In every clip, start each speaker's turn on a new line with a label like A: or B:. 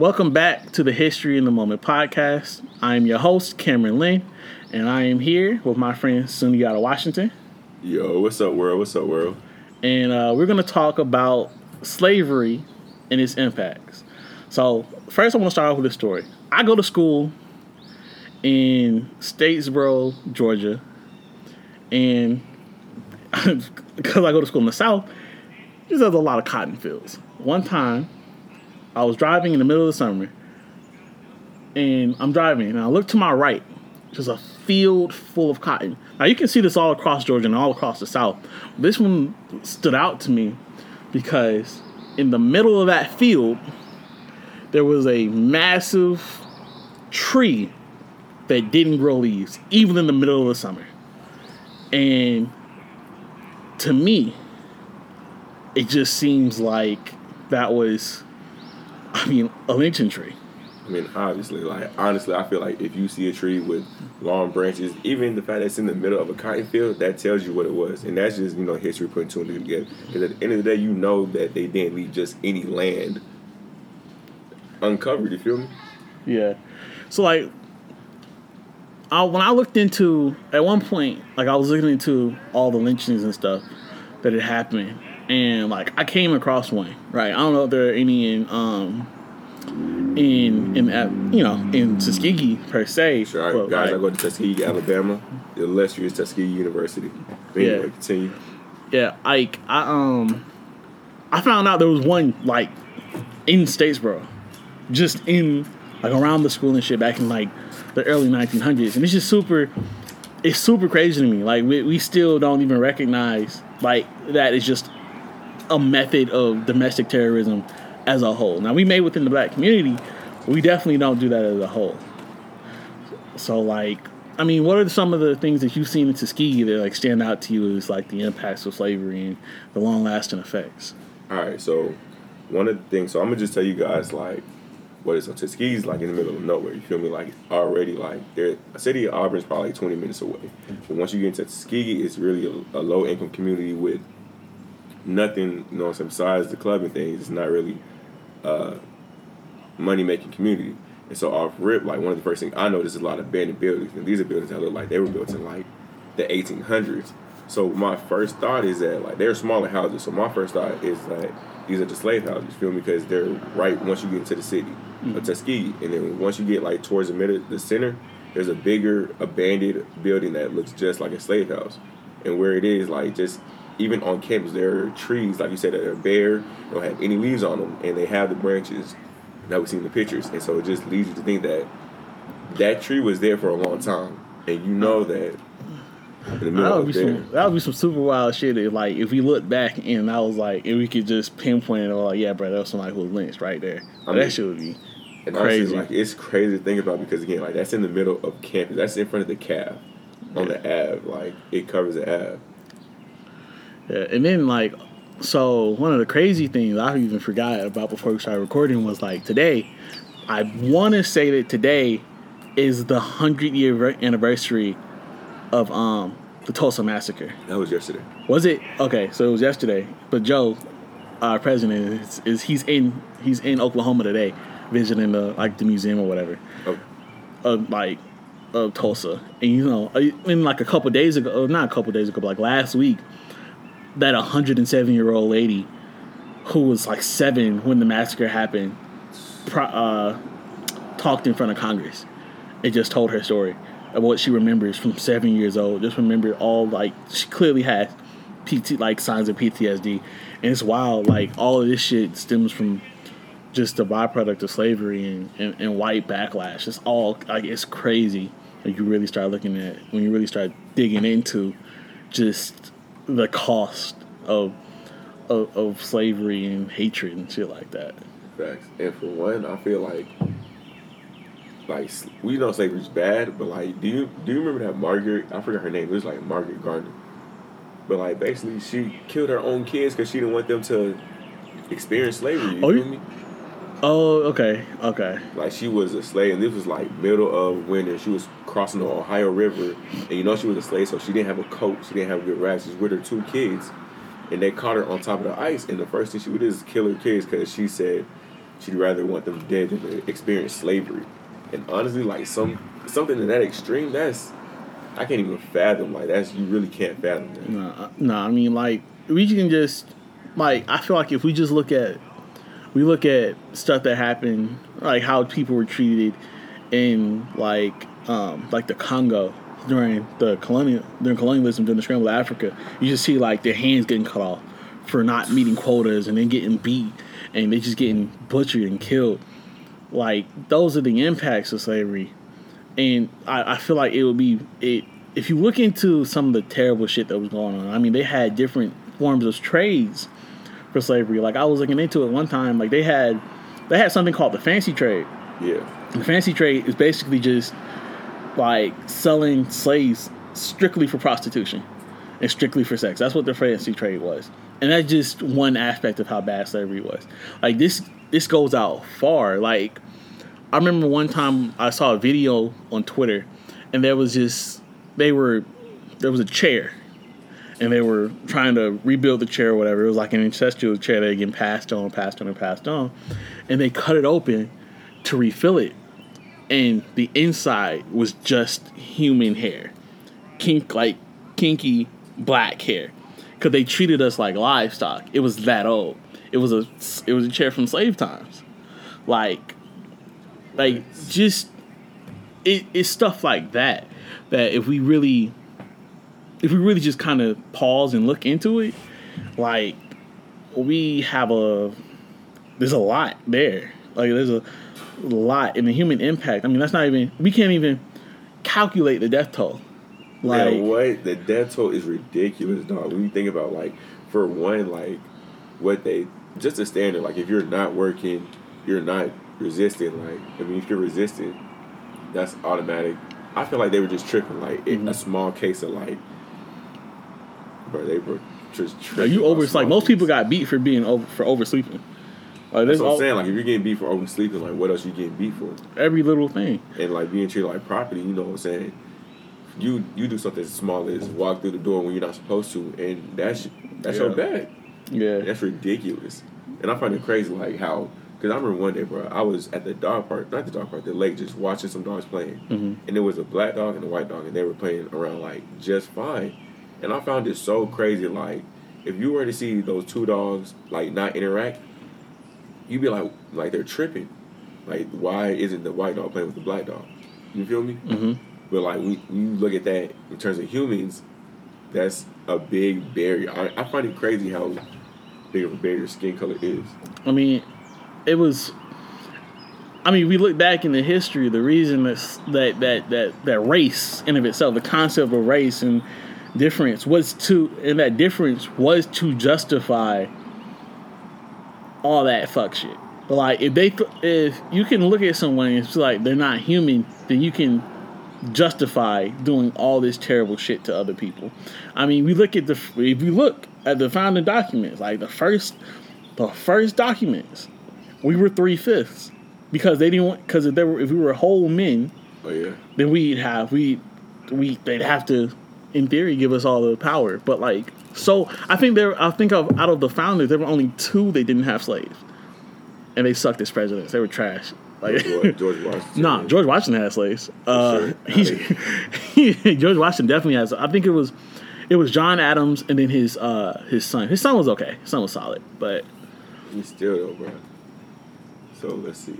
A: Welcome back to the History in the Moment podcast. I am your host, Cameron Lynn, and I am here with my friend Sundiata Washington.
B: Yo, what's up, world? What's up, world?
A: And uh, we're going to talk about slavery and its impacts. So, first, I want to start off with a story. I go to school in Statesboro, Georgia, and because I go to school in the South, there's a lot of cotton fields. One time, I was driving in the middle of the summer, and I'm driving, and I look to my right, just a field full of cotton. Now you can see this all across Georgia and all across the South. This one stood out to me because in the middle of that field, there was a massive tree that didn't grow leaves, even in the middle of the summer. And to me, it just seems like that was, I mean, a lynching tree.
B: I mean, obviously, like honestly, I feel like if you see a tree with long branches, even the fact that it's in the middle of a cotton field, that tells you what it was, and that's just you know history putting two and two together. Because at the end of the day, you know that they didn't leave just any land uncovered. You feel me?
A: Yeah. So like, I, when I looked into at one point, like I was looking into all the lynchings and stuff that had happened, and like I came across one. Right. I don't know if there are any in um in in uh, you know in Tuskegee per se.
B: Sure,
A: but,
B: guys,
A: like,
B: I go to Tuskegee, Alabama, the illustrious Tuskegee University. Anyway,
A: Yeah.
B: continue.
A: Yeah, like I um I found out there was one like in Statesboro. Just in like around the school and shit back in like the early nineteen hundreds. And it's just super it's super crazy to me. Like we, we still don't even recognize like that is just a method of domestic terrorism as a whole. Now we may within the black community, we definitely don't do that as a whole. So like, I mean, what are some of the things that you've seen in Tuskegee that like stand out to you as like the impacts of slavery and the long lasting effects?
B: All right, so one of the things, so I'm gonna just tell you guys like what is Tuskegee's like in the middle of nowhere. You feel me? Like already like there, a city of Auburn is probably like 20 minutes away. But once you get into Tuskegee, it's really a, a low income community with nothing, you know, what I'm saying, besides the club and things. It's not really uh, money making community. And so off rip, like one of the first things I noticed is a lot of abandoned buildings, and these are buildings that look like they were built in like the 1800s. So my first thought is that like they're smaller houses. So my first thought is that these are the slave houses. Feel me? Because they're right once you get into the city of Tuskegee, and then once you get like towards the middle, the center, there's a bigger abandoned building that looks just like a slave house. And where it is, like just even on campus, there are trees, like you said, that are bare, don't have any leaves on them, and they have the branches that we see in the pictures. And so it just leads you to think that that tree was there for a long time, and you know that. In the middle
A: That would be
B: there,
A: some that would be some super wild shit. If, like if we look back and I was like, if we could just pinpoint it, like yeah, bro, that was somebody who was lynched right there.
B: I mean,
A: that shit would be
B: And honestly,
A: Crazy.
B: like it's crazy to think about because again, like that's in the middle of campus. That's in front of the calf on the Ave. Like it covers the Ave.
A: Yeah, and then like, so one of the crazy things I even forgot about before we started recording was like today. I want to say that today is the hundred year anniversary of um the Tulsa massacre.
B: That was yesterday.
A: Was it okay? So it was yesterday. But Joe, our president, is, is he's in he's in Oklahoma today, visiting the like the museum or whatever
B: Oh,
A: of like of Tulsa, and you know, in like a couple days ago, uh, not a couple days ago, but like last week, that 107 year old lady who was like seven when the massacre happened, pro, uh, talked in front of Congress and just told her story of what she remembers from seven years old. Just remembered all like she clearly had PT like signs of PTSD, and it's wild. Like all of this shit stems from just the byproduct of slavery and, and, and white backlash. It's all like it's crazy. Like you really start looking at when you really start digging into just the cost of of, of slavery and hatred and shit like that.
B: facts. And for one, I feel like like we know slavery's bad, but like, do you do you remember that Margaret? I forgot her name. It was like Margaret Gardner. But like, basically, she killed her own kids because she didn't want them to experience slavery. You
A: Oh,
B: feel
A: you-
B: me?
A: Oh, okay, okay.
B: Like she was a slave, and this was like middle of winter. She was crossing the Ohio River, and you know she was a slave, so she didn't have a coat. She didn't have good rags. She was with her two kids, and they caught her on top of the ice. And the first thing she would do is kill her kids because she said she'd rather want them dead than to experience slavery. And honestly, like some something to that extreme, that's I can't even fathom. Like that's you really can't fathom that.
A: Nah, nah. I mean, like we can just like I feel like if we just look at we look at stuff that happened, like how people were treated in like um, like the Congo during the colonial during colonialism during the scramble of Africa. You just see like their hands getting cut off for not meeting quotas and then getting beat and they just getting butchered and killed. Like those are the impacts of slavery, and I, I feel like it would be it if you look into some of the terrible shit that was going on. I mean, they had different forms of trades for slavery. Like I was looking into it one time. Like they had they had something called the fancy trade.
B: Yeah.
A: The fancy trade is basically just like selling slaves strictly for prostitution and strictly for sex. That's what the fancy trade was. And that's just one aspect of how bad slavery was. Like this this goes out far. Like I remember one time I saw a video on Twitter and there was just they were there was a chair and they were trying to rebuild the chair or whatever. It was like an ancestral chair that had getting passed on, passed on, and passed on. And they cut it open to refill it. And the inside was just human hair. Kink like kinky black hair. Cause they treated us like livestock. It was that old. It was a it was a chair from slave times. Like like just it, it's stuff like that that if we really if we really just kind of pause and look into it, like we have a there's a lot there. Like there's a lot in the human impact. I mean, that's not even we can't even calculate the death toll.
B: Like yeah, what the death toll is ridiculous, dog. When you think about like for one, like what they just a standard. Like if you're not working, you're not resisting. Like I mean, if you're resisting, that's automatic. I feel like they were just tripping. Like mm-hmm. a small case of like bro. They were just tripping.
A: you over like most people got beat for being over for oversleeping.
B: Like, That's what I'm all, saying. Like if you're getting beat for oversleeping, like what else you getting beat for?
A: Every little thing.
B: And like being treated like property, you know what I'm saying? You you do something as small as walk through the door when you're not supposed to, and that's that's yeah. your bad.
A: Yeah,
B: that's ridiculous. And I find it crazy, like how because I remember one day, bro, I was at the dog park, not the dog park, the lake, just watching some dogs playing, mm-hmm. and there was a black dog and a white dog, and they were playing around like just fine. And I found it so crazy. Like, if you were to see those two dogs like not interact, you'd be like, like they're tripping. Like, why isn't the white dog playing with the black dog? You feel me?
A: Mm-hmm.
B: But like, we you look at that in terms of humans, that's a big barrier. I, I find it crazy how big of a barrier skin color is.
A: I mean, it was. I mean, we look back in the history. The reason that that that that that race in of itself, the concept of race and difference was to and that difference was to justify all that fuck shit. But like if they if you can look at someone and it's like they're not human, then you can justify doing all this terrible shit to other people. I mean, we look at the if we look at the founding documents, like the first the first documents, we were three fifths because they didn't want because if they were if we were whole men,
B: oh yeah,
A: then we'd have we we they'd have to in theory give us all the power. But like, so I think there, I think of out of the founders, there were only two they didn't have slaves, and they sucked as presidents. They were trash.
B: Like George, George Washington.
A: nah, George Washington had slaves. Uh, sure. George Washington definitely has. I think it was, it was John Adams and then his uh, his son. His son was okay. His son was solid, but
B: he's still though, bro. So let's see.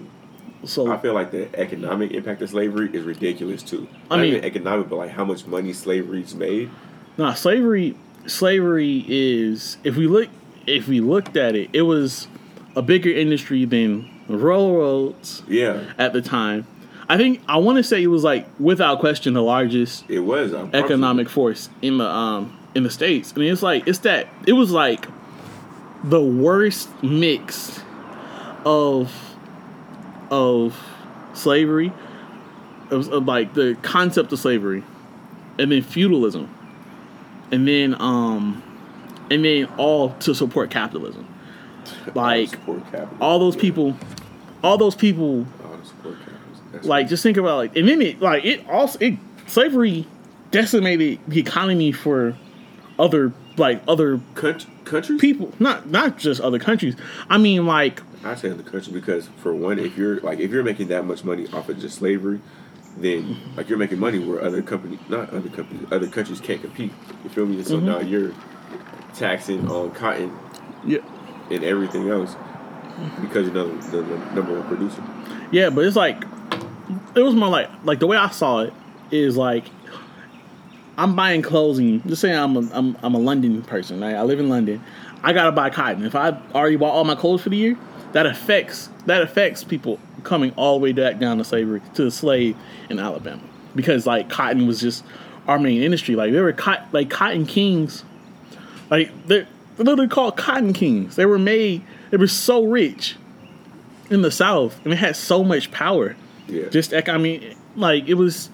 B: So I feel like the economic impact of slavery is ridiculous too. Not I mean, even economic, but like how much money slavery's made.
A: Nah, slavery, slavery is if we look if we looked at it, it was a bigger industry than railroads.
B: Yeah.
A: At the time, I think I want to say it was like without question the largest.
B: It was
A: economic force in the um in the states. I mean, it's like it's that it was like the worst mix of of slavery, of, of like the concept of slavery, and then feudalism, and then um, and then all to support capitalism. Like support capitalism. all those people, all those people. like just think about like and then it like it also it slavery decimated the economy for other like other
B: Country, countries?
A: people, not not just other countries. I mean, like
B: I say in the country because for one, if you're like if you're making that much money off of just slavery, then like you're making money where other companies, not other companies, other countries can't compete. You feel me? And so
A: Mm-hmm.
B: now you're taxing on cotton
A: yeah,
B: and everything else because you're the, the, the number one producer.
A: yeah, but it's like it was more like like the way I saw it is like I'm buying clothing. and just saying I'm a, I'm I'm a London person. Right? I live in London. I gotta buy cotton. If I already bought all my clothes for the year, that affects that affects people coming all the way back down to slavery to the slave in Alabama because like cotton was just our main industry. Like they were cot, like cotton kings, like they're, literally called cotton kings. They were made. They were so rich in the South and it had so much power.
B: Yeah.
A: Just I mean, like it was.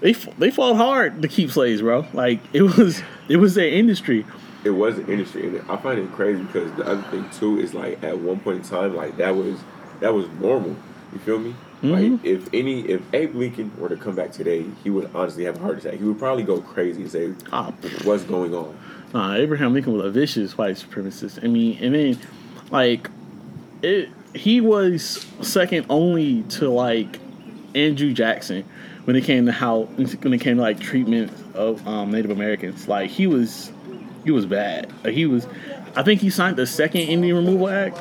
A: They they fought hard to keep slaves, bro. Like it was it was their industry.
B: It was an industry, and I find it crazy because the other thing too is like at one point in time, like that was that was normal. You feel me? Like if any if Abe Lincoln were to come back today, he would honestly have a heart attack. He would probably go crazy and say,
A: Ah.
B: "What's going on?"
A: Uh, Abraham Lincoln was a vicious white supremacist. I mean, and then like it, he was second only to like Andrew Jackson when it came to how when it came to like treatment of um, Native Americans. Like he was he was bad. Like he was. I think he signed the second Indian Removal Act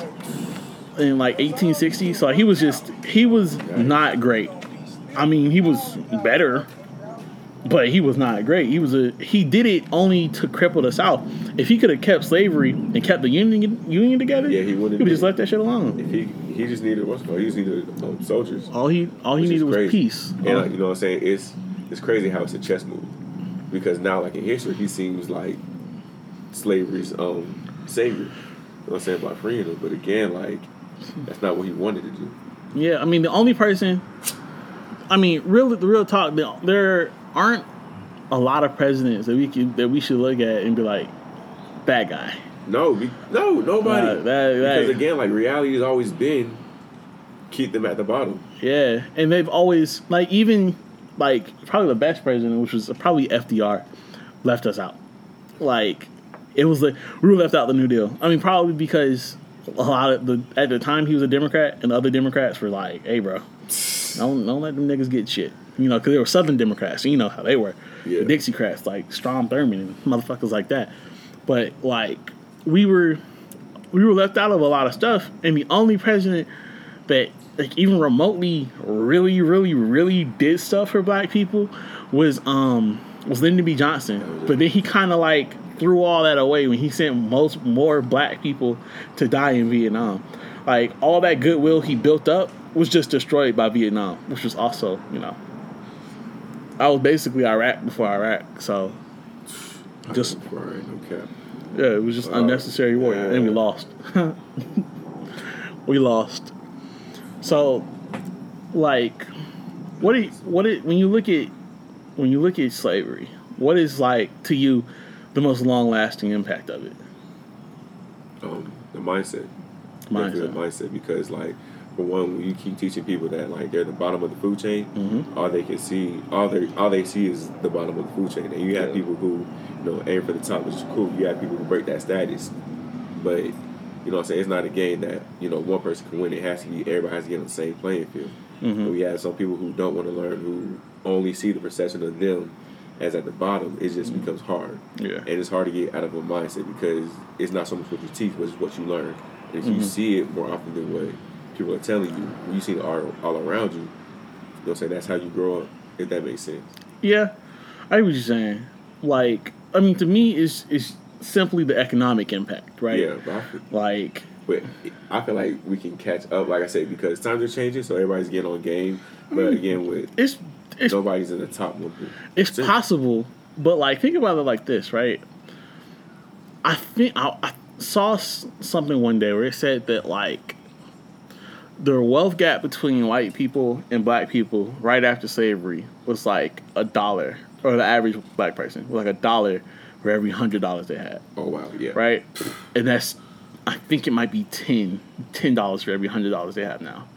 A: in like 1860. So he was just he was not great. I mean, he was better, but he was not great. He was a he did it only to cripple the South. If he could have kept slavery and kept the union union together,
B: Yeah, he
A: would just left that shit alone.
B: If he he just needed what's called? He just needed um, soldiers.
A: All he all he needed was peace.
B: And like, you know what I'm saying? It's it's crazy how it's a chess move because now like in history he seems like slavery's um savior. You know what I'm saying by freeing him, but again like that's not what he wanted to do.
A: Yeah, I mean the only person, I mean, real the real talk. There, there aren't a lot of presidents that we could that we should look at and be like, that guy.
B: No, we, no, nobody.
A: Uh, that- that-
B: because again, like reality has always been keep them at the bottom.
A: Yeah, and they've always like even like probably the best president, which was probably FDR, left us out. Like it was like we were left out the New Deal. I mean, probably because a lot of the at the time he was a Democrat, and the other Democrats were like, "Hey, bro, don't don't let them niggas get shit." You know, because they were Southern Democrats. and You know how they were,
B: Yeah.
A: the Dixiecrats, like Strom Thurmond and motherfuckers like that. But like we were, we were left out of a lot of stuff, and the only president that like even remotely really really really did stuff for black people was um was Lyndon B Johnson but then he kind of like threw all that away when he sent most more black people to die in Vietnam like all that goodwill he built up was just destroyed by Vietnam which was also you know I was basically Iraq before Iraq so Just-
B: right, cap.
A: yeah it was just
B: Oh,
A: unnecessary war and we
B: yeah.
A: lost we lost so like what do you, what it, when you look at when you look at slavery what is like to you the most long lasting impact of it
B: Um, the mindset. Definitely the mindset because like for one, when you keep teaching people that like they're the bottom of the food chain,
A: Mhm.
B: all they can see, all they all they see is the bottom of the food chain. And you have
A: Yeah.
B: people who, you know, aim for the top, which is cool. You have people who break that status, but you know, what I'm saying it's not a game that you know one person can win. It has to be everybody has to get on the same playing field.
A: Mhm.
B: And we have some people who don't want to learn, who only see the perception of them as at the bottom. It just becomes hard.
A: yeah
B: And it's hard to get out of a mindset because it's not so much what you teach, but it's what you learn. And if
A: Mhm.
B: you see it more often than what people are telling you, when you see it all, all around you, you'll say that's how you grow up, if that makes sense.
A: yeah I was saying like I mean to me it's it's simply the economic impact right
B: Yeah, but I, feel,
A: like
B: but I feel like we can catch up, like I said, because times are changing, so everybody's getting on game. But again, with
A: it's it's
B: nobody's in the top.
A: It's
B: Sure.
A: possible, but like think about it like this, right? I think I, I saw something one day where it said that like the wealth gap between white people and black people right after slavery was like a dollar, or the average black person was like a dollar for every hundred dollars they had,
B: Oh wow, yeah,
A: right? And that's I think it might be ten ten dollars for every hundred dollars they have now.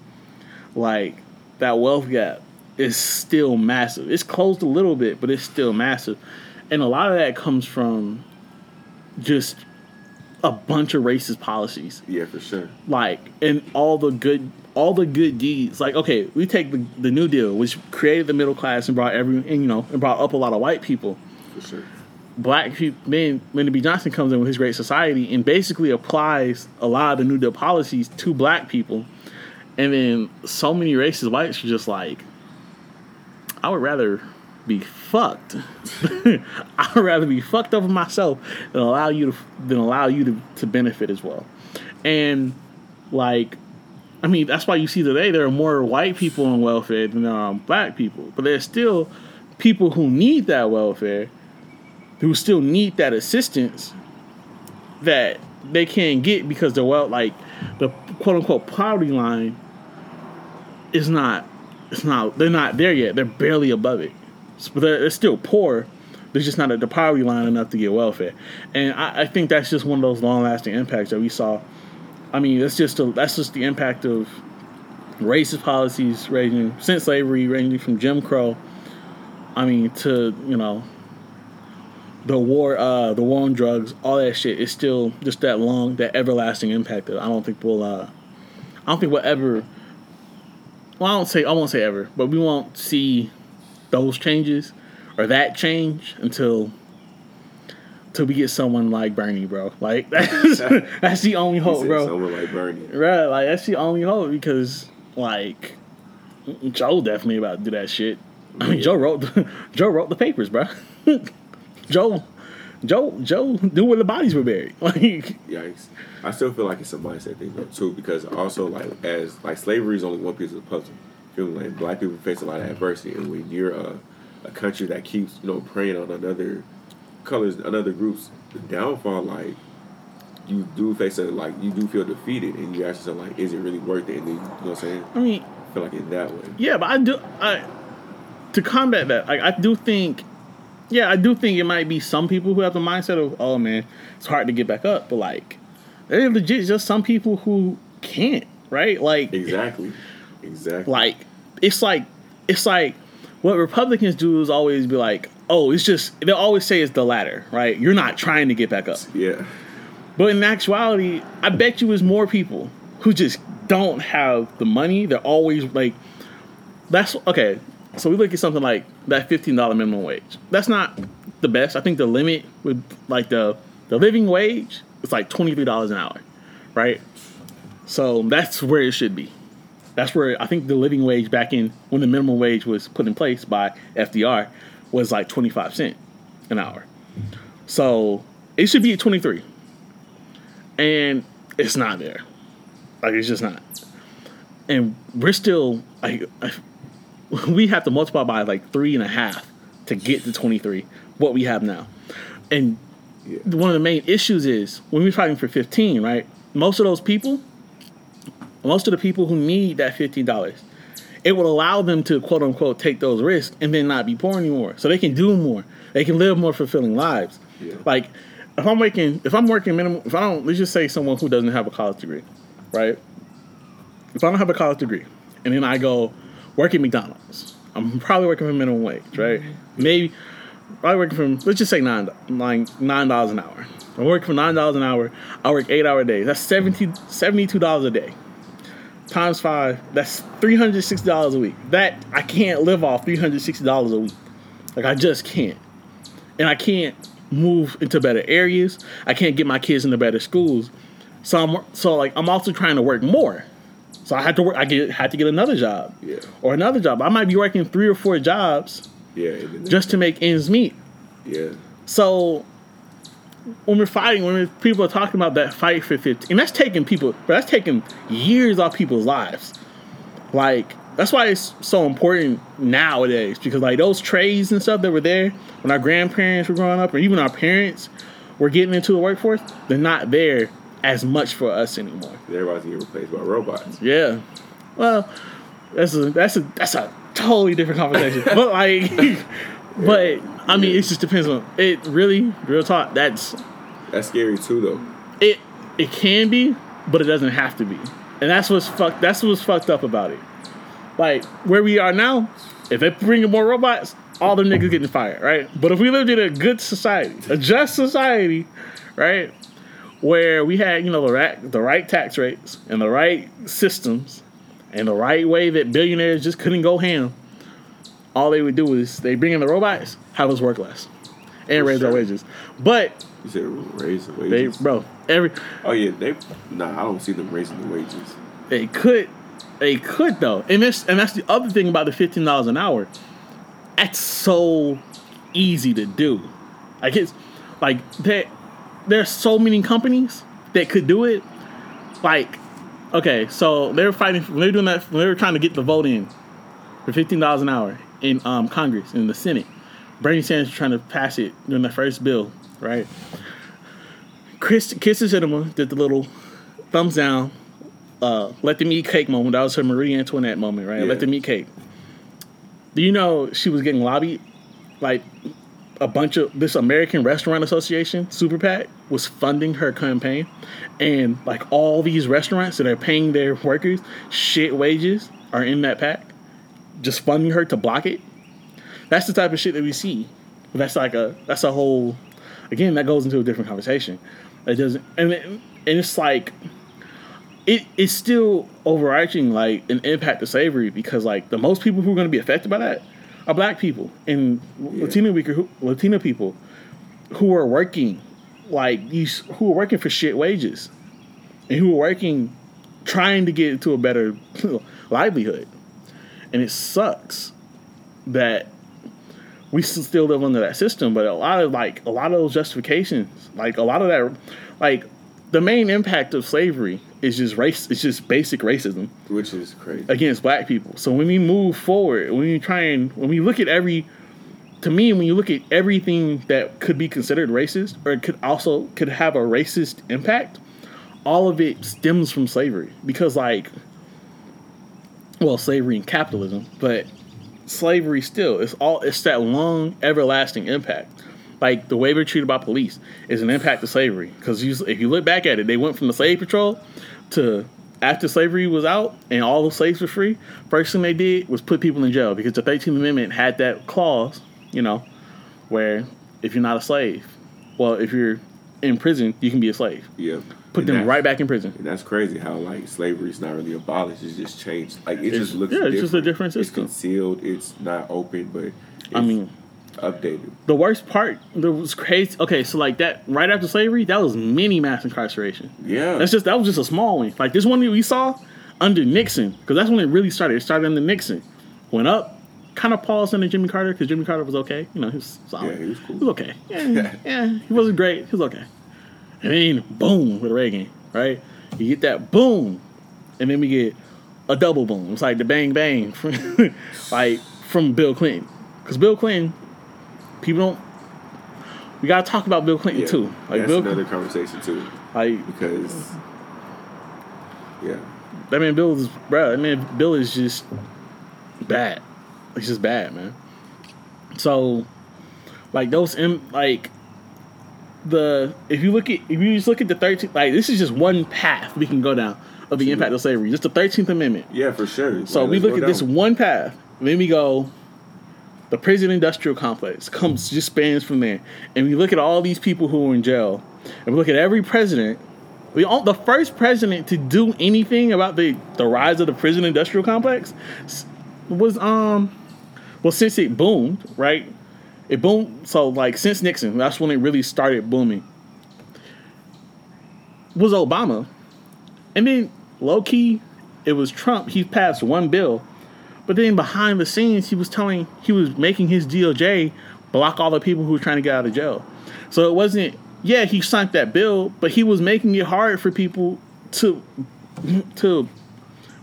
A: Like that wealth gap is still massive. It's closed a little bit, but it's still massive. And a lot of that comes from just a bunch of racist policies.
B: Yeah, for sure.
A: Like and all the good all the good deeds. Like okay, we take the, the New Deal, which created the middle class and brought every and, you know and brought up a lot of white people.
B: For sure.
A: Black people, then Lyndon B. Johnson comes in with his Great Society and basically applies a lot of the New Deal policies to black people, and then so many racist whites are just like, I would rather be fucked. I would rather be fucked up myself than allow you to than allow you to, to benefit as well. And like I mean, that's why you see today there are more white people on welfare than black people. But there's still people who need that welfare, who still need that assistance that they can't get because they're well like the quote unquote poverty line is not it's not they're not there yet. They're barely above it. But they're, they're still poor. There's just not at the poverty line enough to get welfare. And I, I think that's just one of those long lasting impacts that we saw. I mean, that's just a, that's just the impact of racist policies ranging since slavery, ranging from Jim Crow. I mean, to you know, the war, uh, the war on drugs, all that shit is still just that long, that everlasting impact. That I don't think we'll, uh, I don't think we'll ever. Well, I don't say I won't say ever, but we won't see those changes or that change until until we get someone like Bernie, bro. Like that's, that's the only hope, bro.
B: Someone like Bernie.
A: Right, like that's the only hope because like Joe definitely about to do that shit. I mean,
B: Yeah.
A: Joe wrote the, Joe wrote the papers, bro. Joe, Joe, Joe knew where the bodies were buried. Like,
B: Yikes. I still feel like it's a mindset thing though too, because also like as like slavery is only one piece of the puzzle. You feel me? like black people face a lot of adversity, and when you're a, a country that keeps you know preying on another colors, another groups, the downfall like you do face a like you do feel defeated, and you ask yourself like, is it really worth it? And then, you know what I'm saying?
A: I mean,
B: I feel like in that way.
A: yeah, but I do I to combat that. Like, I do think, yeah, I do think it might be some people who have the mindset of, oh man, it's hard to get back up, but like, there are legit just some people who can't, right? Like,
B: Exactly. Exactly.
A: like it's like it's like what Republicans do is always be like, oh, it's just they'll always say it's the latter, right? You're not trying to get back up.
B: yeah.
A: But in actuality, I bet you it's more people who just don't have the money. They're always like that's okay. So we look at something like that fifteen dollar minimum wage. That's not the best. I think the limit with like the the living wage is like twenty three dollars an hour, right? So that's where it should be. That's where I think the living wage back in when the minimum wage was put in place by FDR was like twenty five cent an hour. So it should be at twenty three, and it's not there. Like it's just not. And we're still like we have to multiply by like three and a half to get to twenty three. What we have now, and
B: Yeah.
A: one of the main issues is when we're fighting for 15 right most of those people most of the people who need that $15 it will allow them to quote unquote take those risks and then not be poor anymore so they can do more they can live more fulfilling lives
B: Yeah.
A: like if i'm working if i'm working minimum if i don't let's just say someone who doesn't have a college degree right if i don't have a college degree and then i go work at mcdonald's i'm probably working for minimum wage right mm-hmm. maybe probably working from let's just say nine nine nine dollars an hour. I'm working for nine dollars an hour. I work eight hour days. That's 70 72 dollars a day. Times five, that's three hundred sixty dollars a week. That I can't live off three hundred sixty dollars a week. Like I just can't. And I can't move into better areas. I can't get my kids into better schools. So I'm so like I'm also trying to work more. So I had to work. I get had to get another job
B: Yeah.
A: or another job. I might be working three or four jobs
B: Yeah.
A: just to make ends meet.
B: yeah.
A: So when we're fighting, when people are talking about that fight for 15, and that's taking people, but that's taking years off people's lives. Like that's why it's so important nowadays because like those trades and stuff that were there when our grandparents were growing up, or even our parents were getting into the workforce, they're not there as much for us anymore.
B: Everybody's getting replaced by robots.
A: Yeah. Well, that's a that's a that's a totally different conversation. but like but I mean it just depends on it really, real talk, that's
B: That's scary too, though.
A: it it can be, but it doesn't have to be. And that's what's fucked that's what's fucked up about it. Like where we are now, if they bring in more robots, all them niggas getting fired, right? But if we lived in a good society, a just society, right? Where we had, you know, the right, the right tax rates and the right systems and the right way that billionaires just couldn't go ham. All they would do is they bring in the robots, have us work less, and raise our wages. But
B: You said raise the
A: they,
B: wages.
A: bro, every
B: oh yeah, they. Nah, I don't see them raising the wages.
A: They could, they could though, and this and that's the other thing about the fifteen dollars an hour. That's so easy to do. Like it's like there, there's so many companies that could do it. Like, okay, so they were fighting. When they were doing that. When they were trying to get the vote in for fifteen dollars an hour in um, Congress in the Senate. Bernie Sanders was trying to pass it during the first bill, right? Chris Kyrsten Sinema did the little thumbs down uh, let them eat cake moment. That was her Marie Antoinette moment, right?
B: Yeah.
A: Let them eat cake. Do you know she was getting lobbied? Like a bunch of this American Restaurant Association, Super PAC, was funding her campaign, and like all these restaurants that are paying their workers shit wages are in that PAC, just funding her to block it. That's the type of shit that we see. That's like a that's a whole. Again, that goes into a different conversation. It doesn't, and it, and it's like it is still overarching like an impact of slavery because like the most people who are going to be affected by that are black people and Latino weaker who, Latino people who are working like these who are working for shit wages and who are working trying to get to a better livelihood. And it sucks that we still live under that system but a lot of like a lot of those justifications like a lot of that like the main impact of slavery is just race it's just basic racism
B: which is crazy.
A: against black people. So when we move forward when we try and when we look at every to me when you look at everything that could be considered racist or it could also could have a racist impact all of it stems from slavery. Because like well slavery and capitalism but slavery still it's all it's that long everlasting impact like the way we're treated by police is an impact of slavery because if you look back at it they went from the slave patrol to after slavery was out and all the slaves were free first thing they did was put people in jail because the 13th amendment had that clause you know where if you're not a slave well if you're in prison you can be a slave
B: Yeah.
A: put
B: And
A: them right back in prison
B: that's crazy how like slavery is not really abolished; it's just changed. Like it
A: It's-
B: just looks. Different.
A: Yeah, it's just a
B: different.
A: different
B: It's
A: system.
B: concealed. It's not open, but
A: i mean
B: updated.
A: the worst part that was crazy okay so like that right after slavery that was mini mass incarceration
B: Yeah.
A: That's just that was just a small one. Like this one that we saw under Nixon, because that's when it really started. It started under Nixon, went up, kind of paused under Jimmy Carter because Jimmy Carter was okay. You know, he was solid.
B: Yeah, he was cool.
A: He was okay. Yeah, yeah, he wasn't great. He was okay. And then boom with Reagan, right? You get that boom, and then we get a double boom. It's like the bang bang from like from Bill Clinton, because Bill Clinton, people don't. We gotta talk about Bill Clinton
B: yeah.
A: too. Like
B: that's
A: Bill,
B: another conversation too,
A: like
B: because yeah,
A: That man Bill is bro. That man Bill is just bad. It's just bad, man. So, like those, im- like the if you look at if you just look at the thirteenth, like this is just one path we can go down of the impact of slavery. Just the Thirteenth Amendment.
B: yeah, for sure.
A: So we look at this one path, then we go. The prison industrial complex comes just spans from there, and we look at all these people who are in jail, and we look at every president. We all, the first president to do anything about the the rise of the prison industrial complex was um, well since it boomed right, it boomed. So like since Nixon, that's when it really started booming. Was Obama, and then low key, it was Trump. He passed one bill, but then behind the scenes, he was telling he was making his DOJ block all the people who were trying to get out of jail. So it wasn't. Yeah, he signed that bill, but he was making it hard for people to to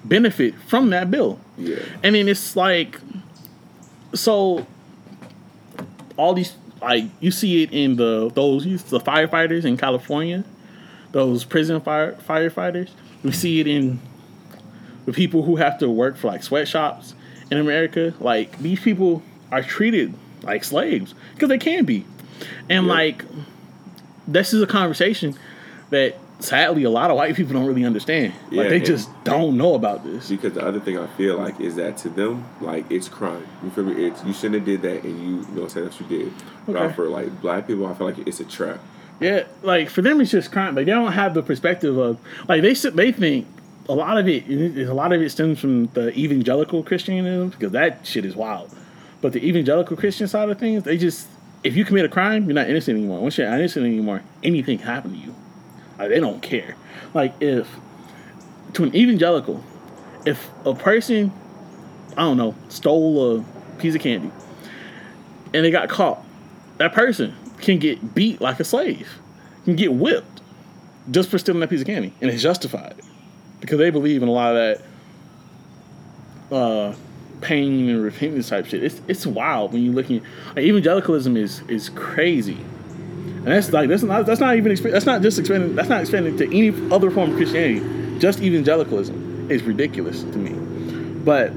A: benefit from that bill.
B: Yeah.
A: And then it's like, so all these like you see it in the those the firefighters in California, those prison fire firefighters. We see it in the people who have to work for like sweatshops in America. Like these people are treated like slaves because they can be, and
B: Yeah.
A: like this is a conversation that sadly a lot of white people don't really understand.
B: Yeah,
A: like they just don't know about this.
B: Because the other thing I feel like is that to them, like it's crime. You feel me? It's you shouldn't have did that, and you, you know, what I'm saying that's you did. But
A: Okay.
B: for like black people, I feel like it's a trap
A: Yeah, like for them it's just crime. Like they don't have the perspective of like they they think a lot of it a lot of it stems from the evangelical Christianism because that shit is wild. But the evangelical Christian side of things, they just if you commit a crime, you're not innocent anymore. Once you're not innocent anymore, anything can happen to you. Like they don't care. Like if to an evangelical, if a person I don't know stole a piece of candy and they got caught, that person can get beat like a slave, can get whipped just for stealing that piece of candy, and it's justified because they believe in a lot of that uh, pain and repentance type shit. It's it's wild when you're looking. Like, evangelicalism is is crazy, and that's like that's not that's not even that's not just expanding that's not expanding to any other form of Christianity. Just evangelicalism is ridiculous to me, but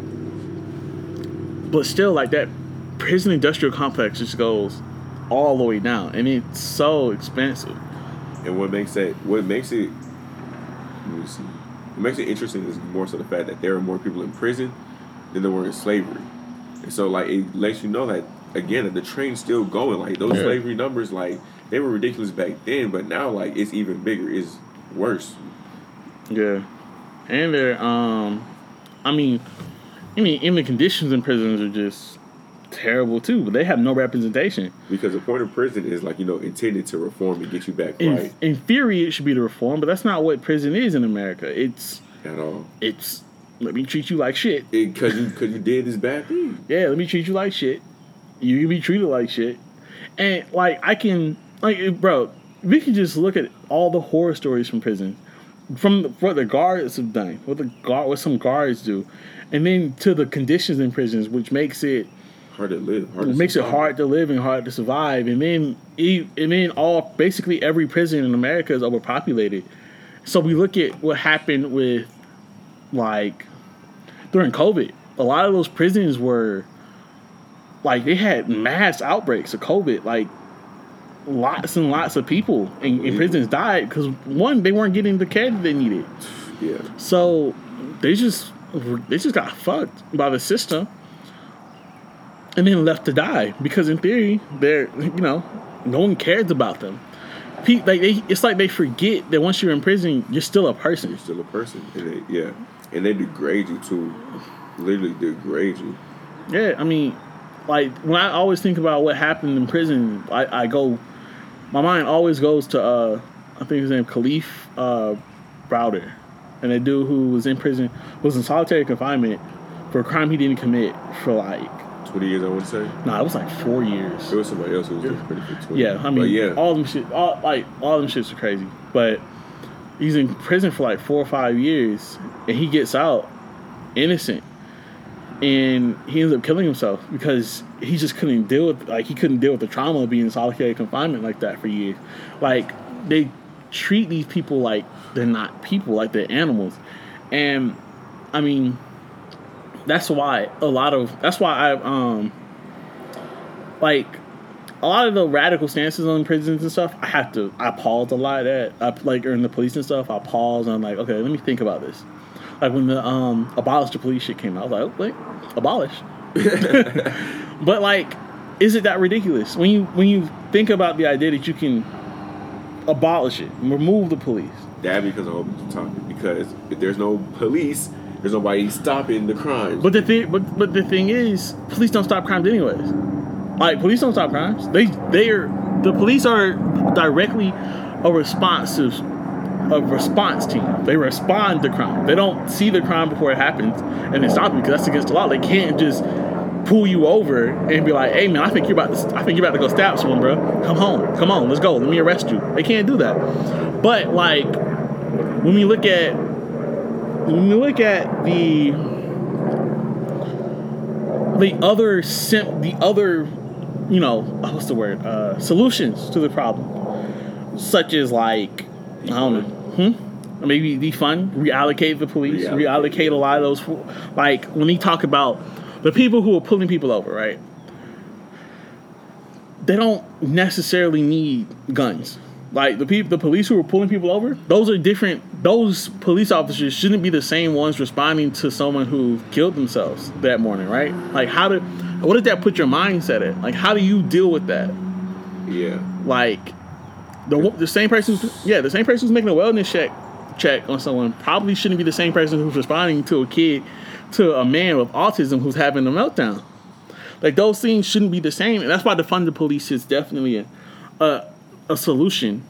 A: but still like that prison industrial complex just goes all the way down, and it's so expensive.
B: And what makes that what makes it let me see. What makes it interesting is more so the fact that there are more people in prison than there were in slavery. And so like it lets you know that again that the train's still going. Like those
A: Yeah.
B: slavery numbers, like they were ridiculous back then, but now like it's even bigger, it's worse.
A: Yeah, and they're um, I mean, I mean, even the conditions in prisons are just terrible too. But they have no representation.
B: Because the point of prison is like, you know, intended to reform and get you back
A: In,
B: right
A: in theory, it should be to reform, but that's not what prison is in America. It's
B: at all.
A: it's let me treat you like shit.
B: Because you because you did this bad thing.
A: Yeah, let me treat you like shit. You can be treated like shit. And like I can like bro, we can just look at all the horror stories from prison. From the, what the guards have done, what the guard what some guards do, and then to the conditions in prisons, which makes it
B: Hard to live. Hard to
A: it makes it hard to live and hard to survive. And then and then all basically every prison in America is overpopulated. So we look at what happened with like during COVID. A lot of those prisons were like they had mass outbreaks of COVID. Like lots and lots of people in, in prisons died because one they weren't getting the care that they needed.
B: Yeah.
A: So they just they just got fucked by the system, and then left to die because in theory they're you know no one cares about them. Pe- like they, it's like they forget that once you're in prison, you're still a person.
B: You're still a person. And they, yeah. And they degrade you too. Literally degrade you.
A: Yeah, I mean, like when I always think about what happened in prison, I, I go, my mind always goes to uh, I think his name Kalief uh, Browder, and a dude who was in prison was in solitary confinement for a crime he didn't commit for like
B: Twenty years I would say.
A: nah, it was like four years.
B: It was somebody else who was just pretty for twenty.
A: Yeah, I mean,
B: But yeah.
A: all them shit, all like all them shits are crazy. But he's in prison for like four or five years, and he gets out innocent, and he ends up killing himself because he just couldn't deal with like he couldn't deal with the trauma of being in solitary confinement like that for years. Like they treat these people like they're not people, like they're animals, and I mean. That's why a lot of that's why I um like a lot of the radical stances on prisons and stuff, I have to I pause a lot at I like or in the police and stuff, I pause and I'm like, okay, let me think about this. Like when the um abolish the police shit came out, I was like, oh, wait, abolish. but like, is it that ridiculous? When you when you think about the idea that you can abolish it, remove the police.
B: That because of what you're talking. Because if there's no police, there's nobody stopping the crimes.
A: But the thing but but the thing is, police don't stop crimes anyways. Like police don't stop crimes. They they are the police are directly a responsive a response team. They respond to crime. They don't see the crime before it happens and then stop it because that's against the law. They can't just pull you over and be like, "Hey man, I think you're about to I think you're about to go stab someone, bro. Come home, come on, let's go. Let me arrest you." They can't do that. But like when we look at when we look at the the other sim- the other you know what's the word uh, solutions to the problem such as like i don't know hmm? maybe defund reallocate the police
B: Reallocate.
A: reallocate a lot of those like when they talk about the people who are pulling people over right they don't necessarily need guns like the people the police who were pulling people over those are different those police officers shouldn't be the same ones responding to someone who killed themselves that morning right like how do what does that put your mindset at like how do you deal with that
B: yeah.
A: like The the same person, yeah, the same person who's making a wellness check check on someone probably shouldn't be the same person who's responding to a kid, to a man with autism who's having a meltdown. Like those things shouldn't be the same, and that's why defund the police is definitely a a, a solution.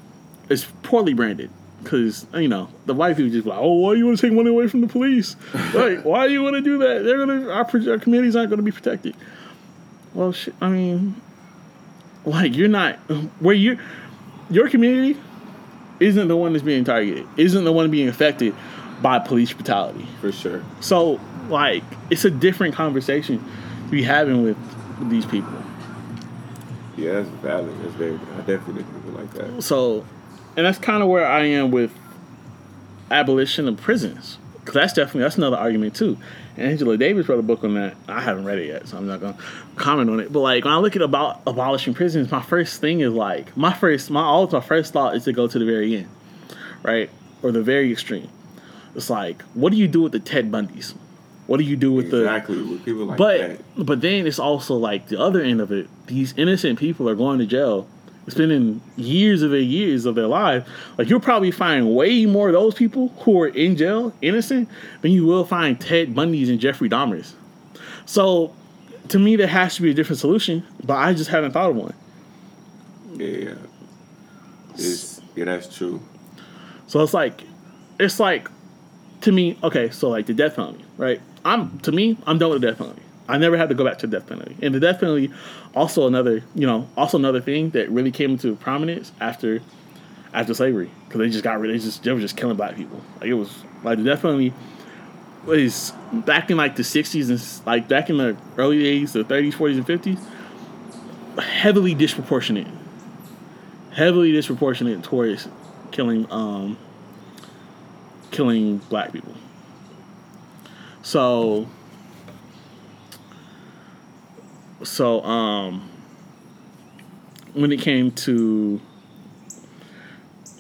A: is poorly branded because you know the white people just like, oh, why do you want to take money away from the police? like, why do you want to do that? They're gonna our, our communities aren't going to be protected. Well, shit, I mean, like you're not where you your community isn't the one that's being targeted, isn't the one being affected by police brutality.
B: For sure.
A: So, like, it's a different conversation to be having with, with these people.
B: Yeah, that's valid. That's very. I definitely think of it like that.
A: So, and that's kind of where I am with abolition of prisons. Because that's definitely that's another argument too. Angela Davis wrote a book on that. I haven't read it yet, so I'm not gonna comment on it. But like when I look at about abolishing prisons, my first thing is like my first my always my first thought is to go to the very end, right, or the very extreme. It's like, what do you do with the Ted Bundys? What do you do with the
B: Exactly. With people like
A: but
B: that.
A: but then it's also like the other end of it. These innocent people are going to jail, spending years of their years of their life. Like you'll probably find way more of those people who are in jail, innocent, than you will find Ted Bundy's and Jeffrey Dahmers. So to me, there has to be a different solution, but I just haven't thought of one.
B: Yeah. It's yeah, that's true.
A: So it's like, it's like, to me, okay, so like the death penalty, right? I'm to me, I'm done with the death penalty. I never had to go back to the death penalty, and the death penalty, also another, you know, also another thing that really came into prominence after, after slavery, because they just got rid, they just they were just killing black people. Like it was like the death penalty was back in like the '60s and like back in the early '80s, the '30s, '40s, and '50s, heavily disproportionate, heavily disproportionate towards killing um killing black people. So so um when it came to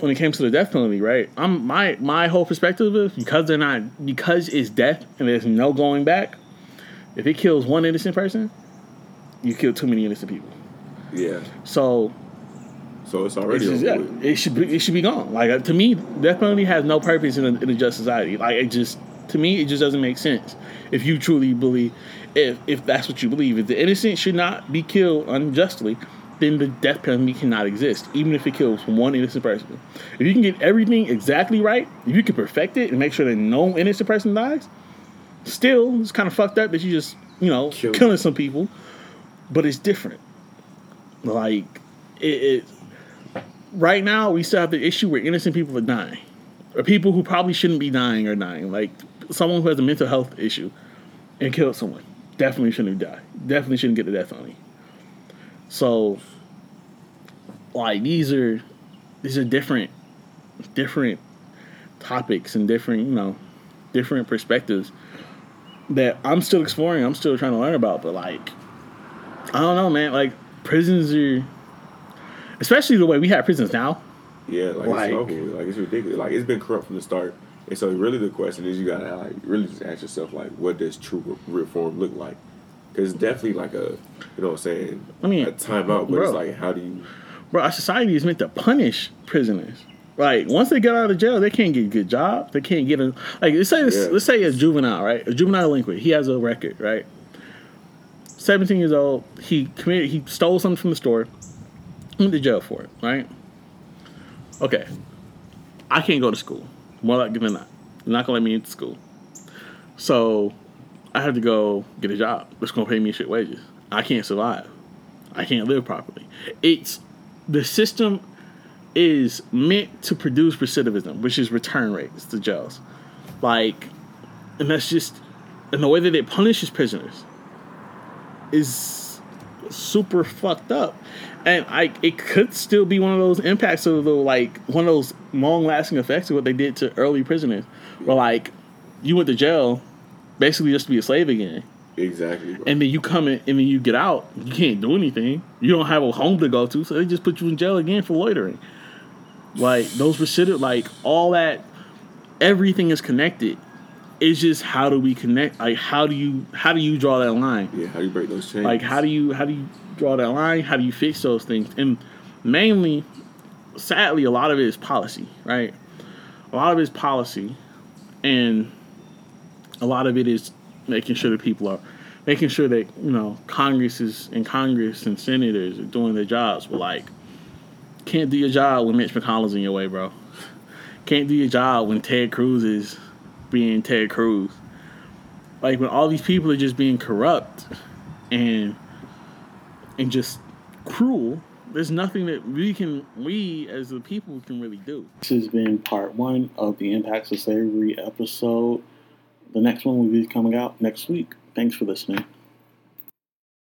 A: when it came to the death penalty, right? I'm my my whole perspective is because they're not because it's death and there's no going back. If it kills one innocent person, you kill too many innocent people.
B: Yeah.
A: So
B: So it's
A: it's
B: already
A: just, yeah, it should be it should be gone. Like uh, to me, death penalty has no purpose in a, in a just society. Like it just to me, it just doesn't make sense. If you truly believe, if if that's what you believe, if the innocent should not be killed unjustly, then the death penalty cannot exist, even if it kills one innocent person. If you can get everything exactly right, if you can perfect it and make sure that no innocent person dies, still it's kind of fucked up that you just you know
B: Kill-
A: killing some people, but it's different. Like it, it right now we still have the issue where innocent people are dying, or people who probably shouldn't be dying are dying. Like someone who has a mental health issue and killed someone definitely shouldn't die. Definitely shouldn't get the death penalty. So, like these are these are different different topics and different you know different perspectives that I'm still exploring. I'm still trying to learn about. But like, I don't know, man. Like prisons are, especially the way we have prisons now.
B: Yeah, like,
A: Like-
B: it's with. Like it's ridiculous. Like it's been corrupt from the start. And so really the question is you gotta like really just ask yourself like what does true reform look like? Because it's definitely like a you know what I'm saying
A: I mean,
B: a timeout, but
A: bro.
B: it's like how do you
A: Bro, our society is meant to punish prisoners. Like once they get out of jail, they can't get a good job. They can't get a like. Let's say
B: Yeah.
A: let's say a juvenile, right? A juvenile delinquent. He has a record, right? Seventeen years old. He committed. He stole something from the store. Went to jail for it, right? Okay. I can't go to school. More likely than not. They're not gonna let me into school. So I have to go get a job that's gonna pay me shit wages. I can't survive. I can't live properly. It's the system is meant to produce recidivism, which is return rates to jails. Like, and that's just, and the way that it punishes prisoners is super fucked up. And I, it could still be one of those impacts of the like one of those long lasting effects of what they did to early prisoners, where like you went to jail basically just to be a slave again
B: exactly bro.
A: and then you come in and then you get out, you can't do anything. You don't have a home to go to, so they just put you in jail again for loitering. Like those recidiv, like all that, everything is connected. It's just how do we connect? Like how do you how do you draw that line?
B: yeah, how do you break those chains?
A: Like how do you how do you draw that line? How do you fix those things? And mainly, sadly, a lot of it is policy, right? A lot of it is policy, and a lot of it is making sure that people are making sure that you know Congress is and Congress and senators are doing their jobs. But like, can't do your job when Mitch McConnell's in your way, bro. Can't do your job when Ted Cruz is being Ted Cruz. Like when all these people are just being corrupt and and just cruel there's nothing that we can we as the people can really do. This has been part one of the impacts of slavery episode. The next one will be coming out next week. Thanks for listening.